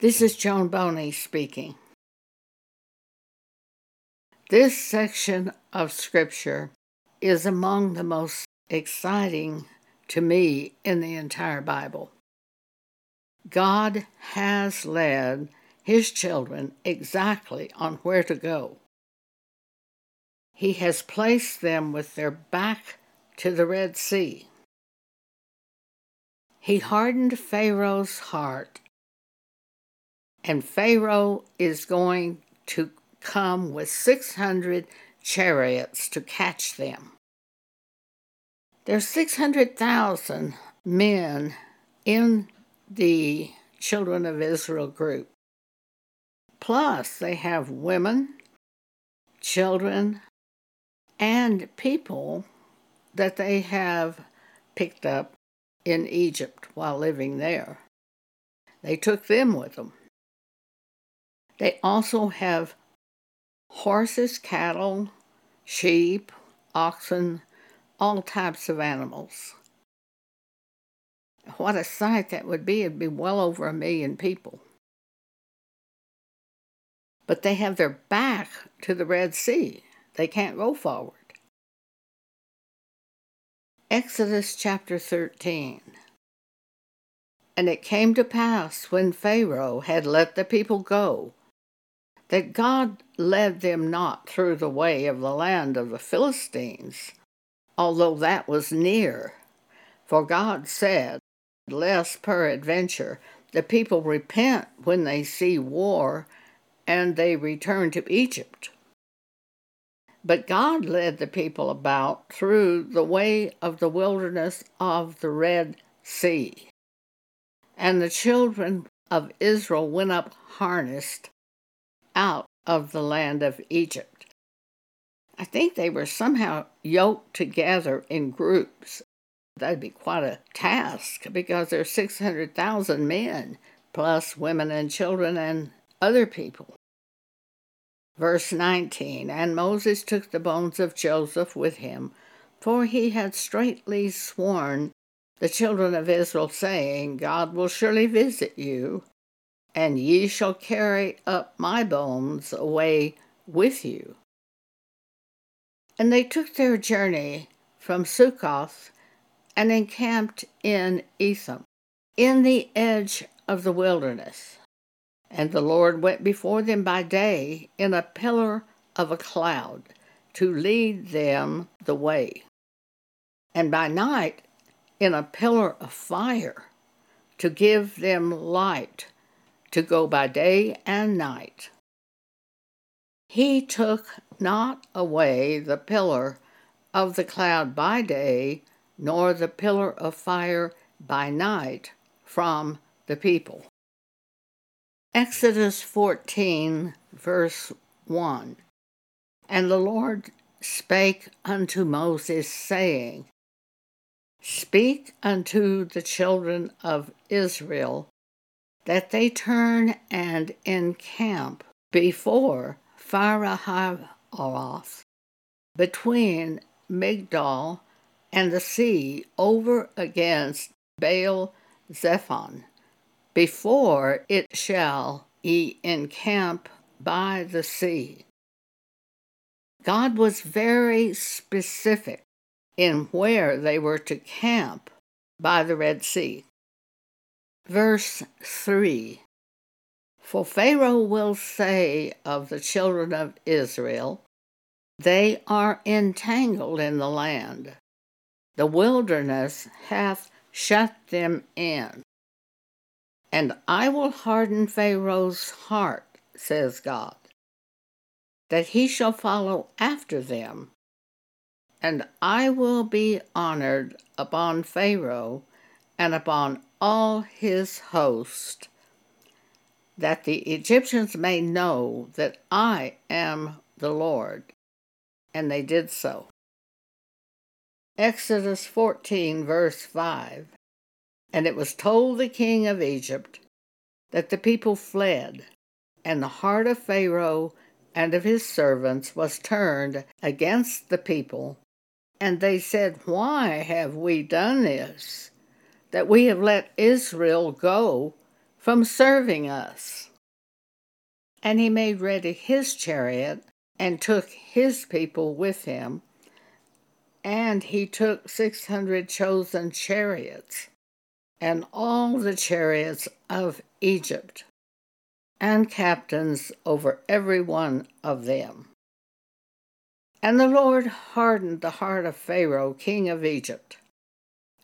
This is Joan Boney speaking. This section of Scripture is among the most exciting to me in the entire Bible. God has led His children exactly on where to go. He has placed them with their back to the Red Sea. He hardened Pharaoh's heart, and Pharaoh is going to come with 600 chariots to catch them. There's 600,000 men in the children of Israel group. Plus, they have women, children, and people that they have picked up in Egypt while living there. They took them with them. They also have horses, cattle, sheep, oxen, all types of animals. What a sight that would be! It'd be well over a million people. But they have their back to the Red Sea. They can't go forward. Exodus chapter 13. And it came to pass when Pharaoh had let the people go that God led them not through the way of the land of the Philistines, although that was near. For God said, Lest peradventure the people repent when they see war, and they return to Egypt. But God led the people about through the way of the wilderness of the Red Sea. And the children of Israel went up harnessed out of the land of Egypt. I think they were somehow yoked together in groups. That'd be quite a task because there's 600,000 men, plus women and children and other people. Verse 19 And Moses took the bones of Joseph with him, for he had straitly sworn the children of Israel, saying, God will surely visit you, and ye shall carry up my bones away with you. And they took their journey from Succoth and encamped in Etham, in the edge of the wilderness. And the Lord went before them by day in a pillar of a cloud to lead them the way, and by night in a pillar of fire to give them light to go by day and night. He took not away the pillar of the cloud by day, nor the pillar of fire by night from the people. Exodus 14, verse 1 And the Lord spake unto Moses, saying, Speak unto the children of Israel that they turn and encamp before Pharaoh between Migdol and the sea over against Baal Zephon, before it shall ye encamp by the sea. God was very specific in where they were to camp by the Red Sea. Verse 3 For Pharaoh will say of the children of Israel, They are entangled in the land. The wilderness hath shut them in. And I will harden Pharaoh's heart, says God, that he shall follow after them. And I will be honored upon Pharaoh and upon all his host, that the Egyptians may know that I am the Lord. And they did so. Exodus 14, verse 5 And it was told the king of Egypt that the people fled, and the heart of Pharaoh and of his servants was turned against the people. And they said, Why have we done this? That we have let Israel go from serving us. And he made ready his chariot and took his people with him. And he took six hundred chosen chariots and all the chariots of Egypt and captains over every one of them. And the Lord hardened the heart of Pharaoh, king of Egypt,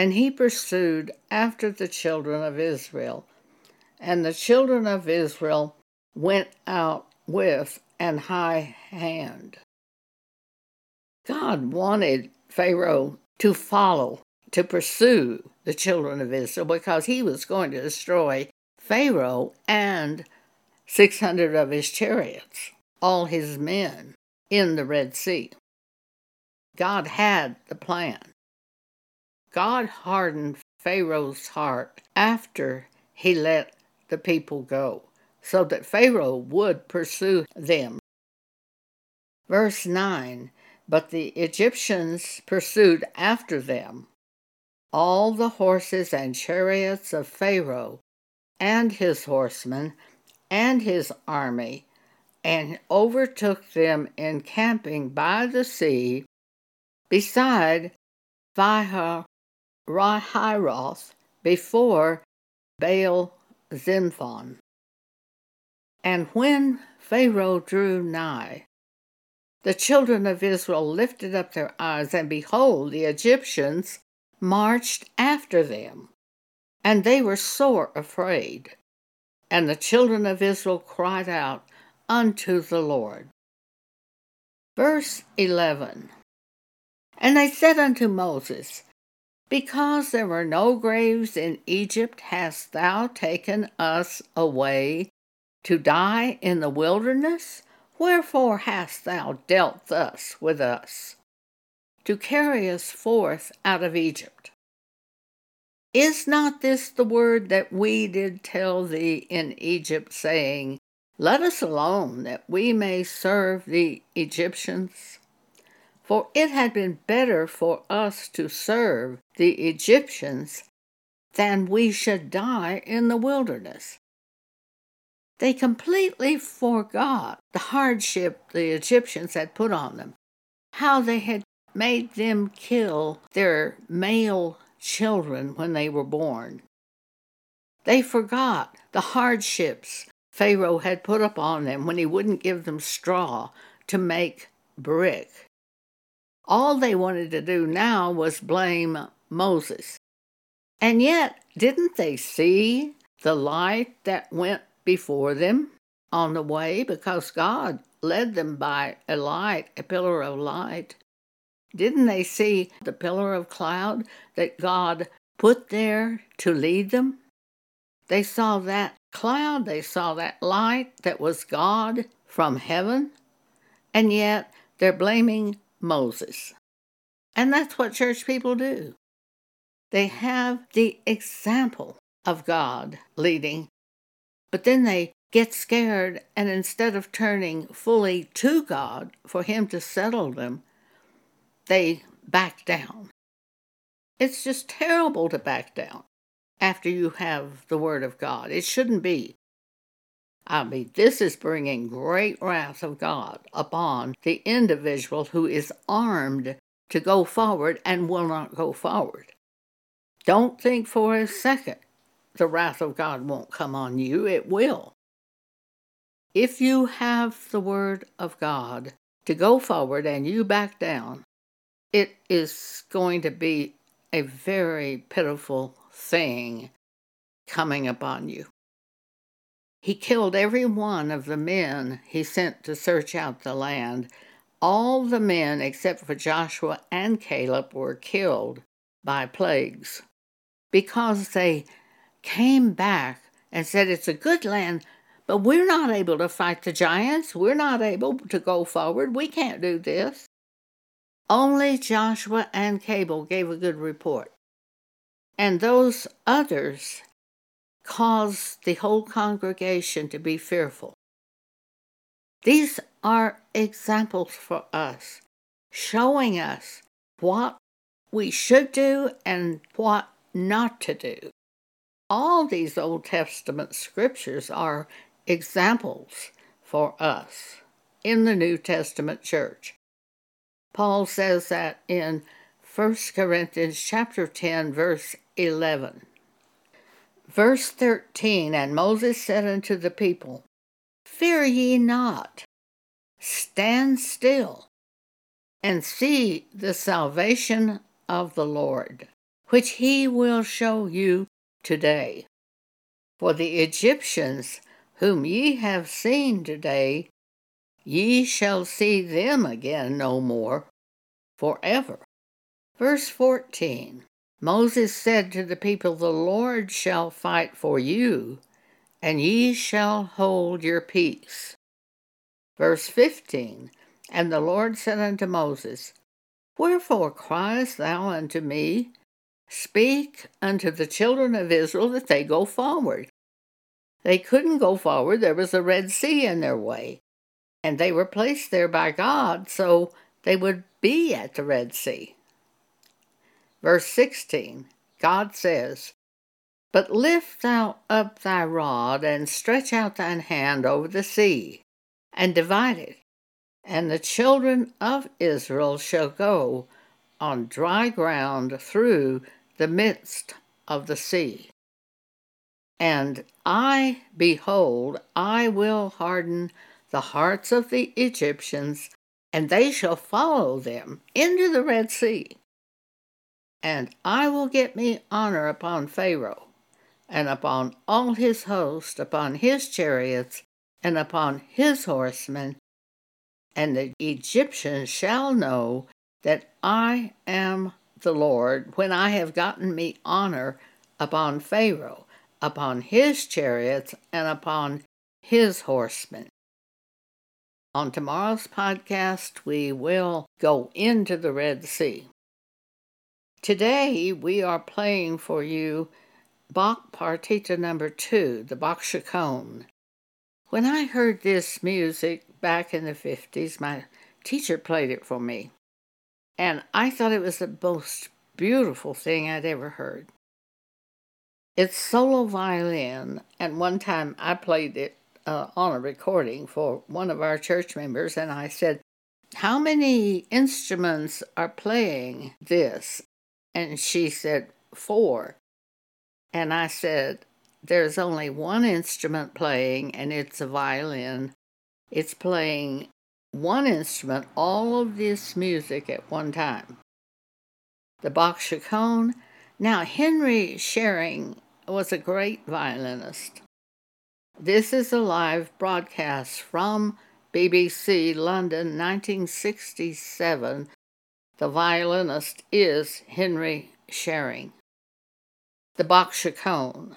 and he pursued after the children of Israel. And the children of Israel went out with an high hand. God wanted Pharaoh to follow, to pursue the children of Israel, because he was going to destroy Pharaoh and 600 of his chariots, all his men in the Red Sea. God had the plan. God hardened Pharaoh's heart after he let the people go, so that Pharaoh would pursue them. Verse 9 But the Egyptians pursued after them all the horses and chariots of Pharaoh and his horsemen and his army, and overtook them encamping by the sea beside Pihahiroth before Baal Zephon. And when Pharaoh drew nigh, the children of Israel lifted up their eyes, and behold, the Egyptians marched after them, and they were sore afraid. And the children of Israel cried out unto the Lord. Verse 11 And they said unto Moses, Because there were no graves in Egypt, hast thou taken us away to die in the wilderness? Wherefore hast thou dealt thus with us, to carry us forth out of Egypt? Is not this the word that we did tell thee in Egypt, saying, Let us alone, that we may serve the Egyptians? For it had been better for us to serve the Egyptians than we should die in the wilderness. They completely forgot the hardship the Egyptians had put on them, how they had made them kill their male children when they were born. They forgot the hardships Pharaoh had put upon them when he wouldn't give them straw to make brick. All they wanted to do now was blame Moses. And yet, didn't they see the light that went before them on the way because God led them by a light, a pillar of light? Didn't they see the pillar of cloud that God put there to lead them? They saw that cloud, they saw that light that was God from heaven, and yet they're blaming Moses. And that's what church people do. They have the example of God leading, but then they get scared, and instead of turning fully to God for Him to settle them, they back down. It's just terrible to back down after you have the Word of God. It shouldn't be. I mean, this is bringing great wrath of God upon the individual who is armed to go forward and will not go forward. Don't think for a second the wrath of God won't come on you, it will. If you have the Word of God to go forward and you back down, it is going to be a very pitiful thing coming upon you. He killed every one of the men he sent to search out the land. All the men except for Joshua and Caleb were killed by plagues because they came back and said, It's a good land, but we're not able to fight the giants. We're not able to go forward. We can't do this. Only Joshua and Caleb gave a good report. And those others caused the whole congregation to be fearful. These are examples for us, showing us what we should do and what not to do. all these Old Testament scriptures are examples for us in the New Testament church. Paul says that in 1 Corinthians chapter 10 verse 11. Verse 13 And Moses said unto the people, Fear ye not, stand still, and see the salvation of the Lord, which he will show you today. For the Egyptians whom ye have seen today, ye shall see them again no more forever. Verse 14 Moses said to the people, The Lord shall fight for you, and ye shall hold your peace. Verse 15 And the Lord said unto Moses, Wherefore criest thou unto me? Speak unto the children of Israel that they go forward. They couldn't go forward, there was a Red Sea in their way, and they were placed there by God so they would be at the Red Sea. Verse 16 God says, But lift thou up thy rod, and stretch out thine hand over the sea, and divide it, and the children of Israel shall go on dry ground through the midst of the sea. And I, behold, I will harden the hearts of the Egyptians, and they shall follow them into the Red Sea. And I will get me honor upon Pharaoh, and upon all his host, upon his chariots, and upon his horsemen, and the Egyptians shall know that I am the Lord when I have gotten me honor upon Pharaoh, upon his chariots, and upon his horsemen. On tomorrow's podcast, we will go into the Red Sea. Today, we are playing for you Bach Partita number two, the Bach Chaconne. When I heard this music back in the 50s, my teacher played it for me and I thought it was the most beautiful thing I'd ever heard. It's solo violin, and one time I played it uh, on a recording for one of our church members, and I said, How many instruments are playing this? And she said, Four. And I said, There's only one instrument playing, and it's a violin. It's playing one instrument all of this music at one time. The Bach Chaconne. Now, Henry Szeryng was a great violinist. This is a live broadcast from BBC London 1967. The violinist is Henry Szeryng. The Bach Chaconne.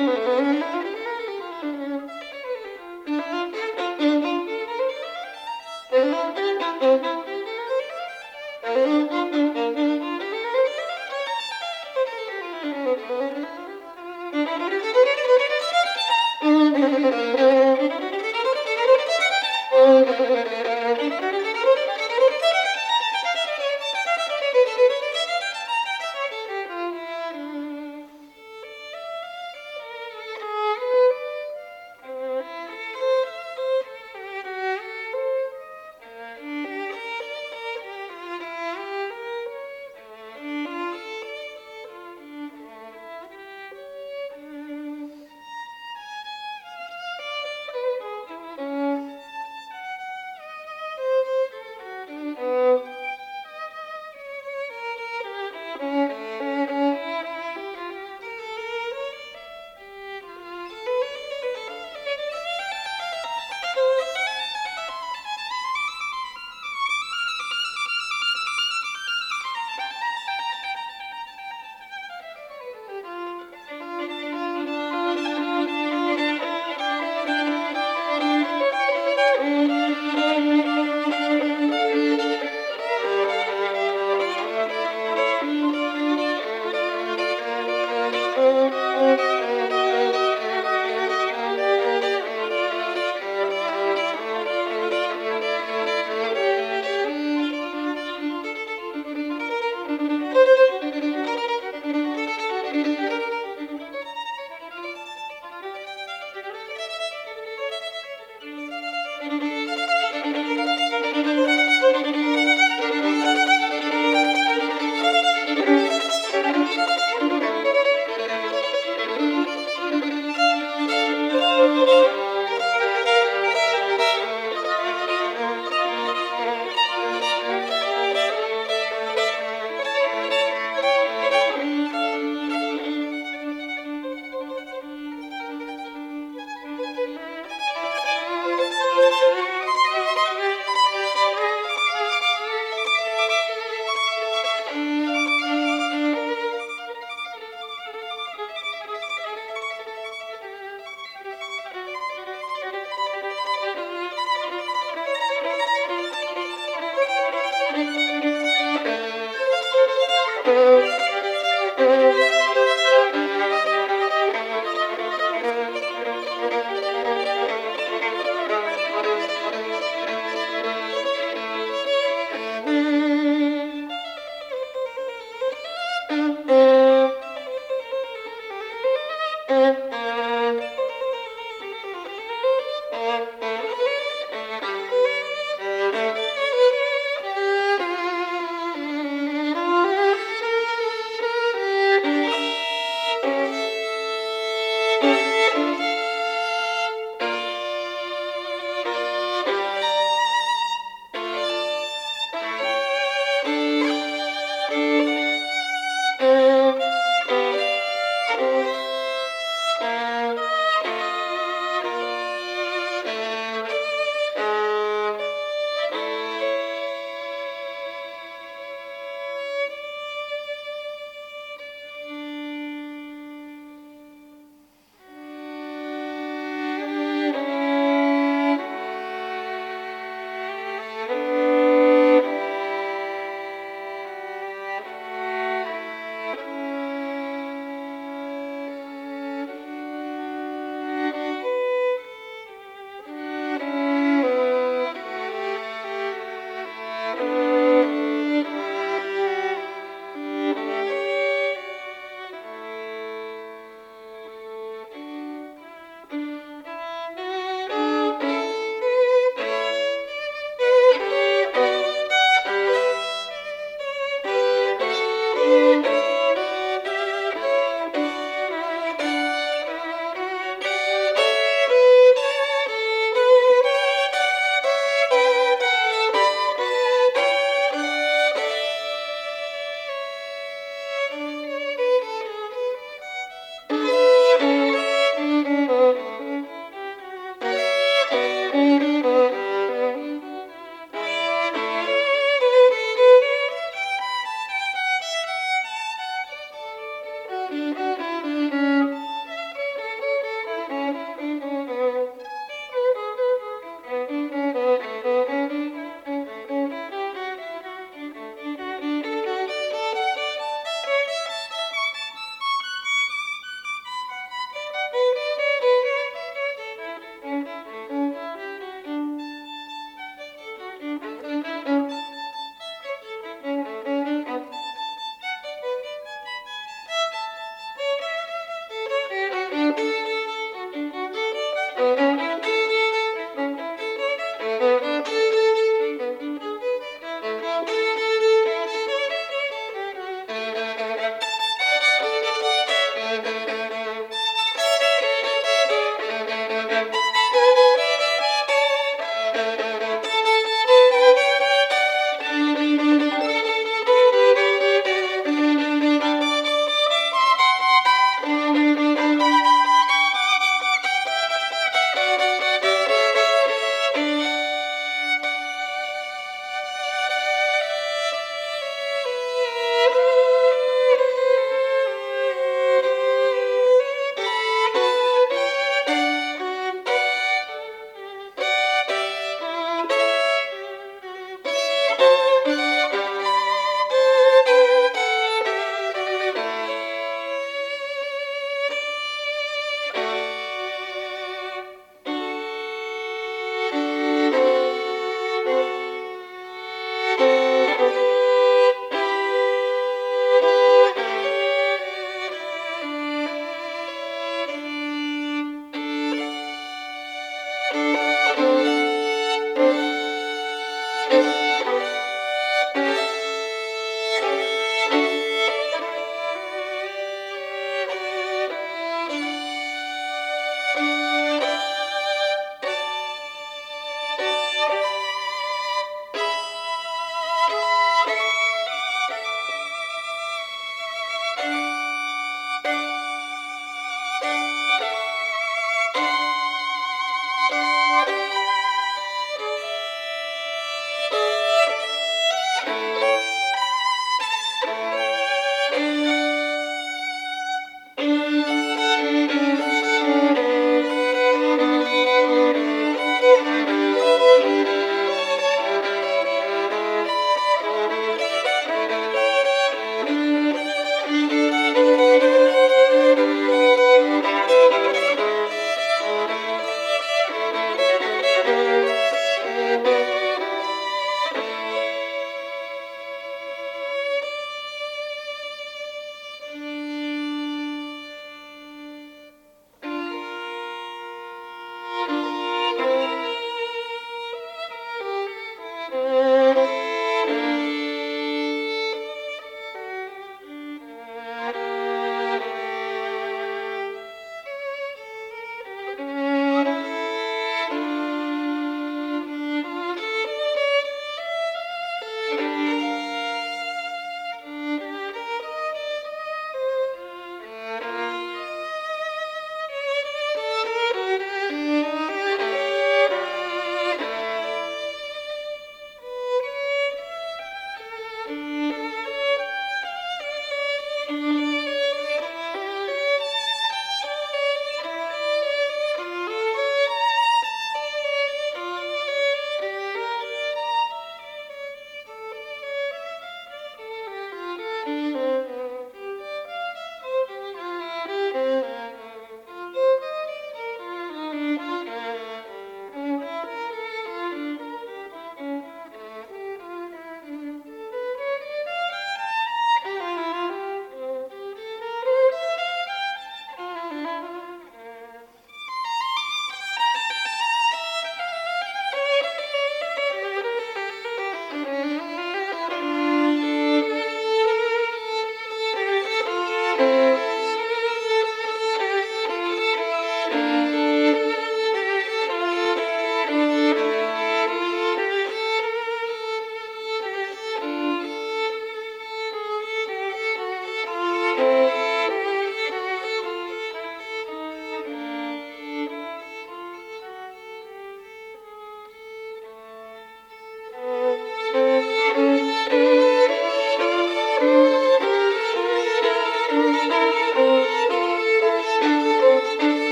Mm-hmm. Música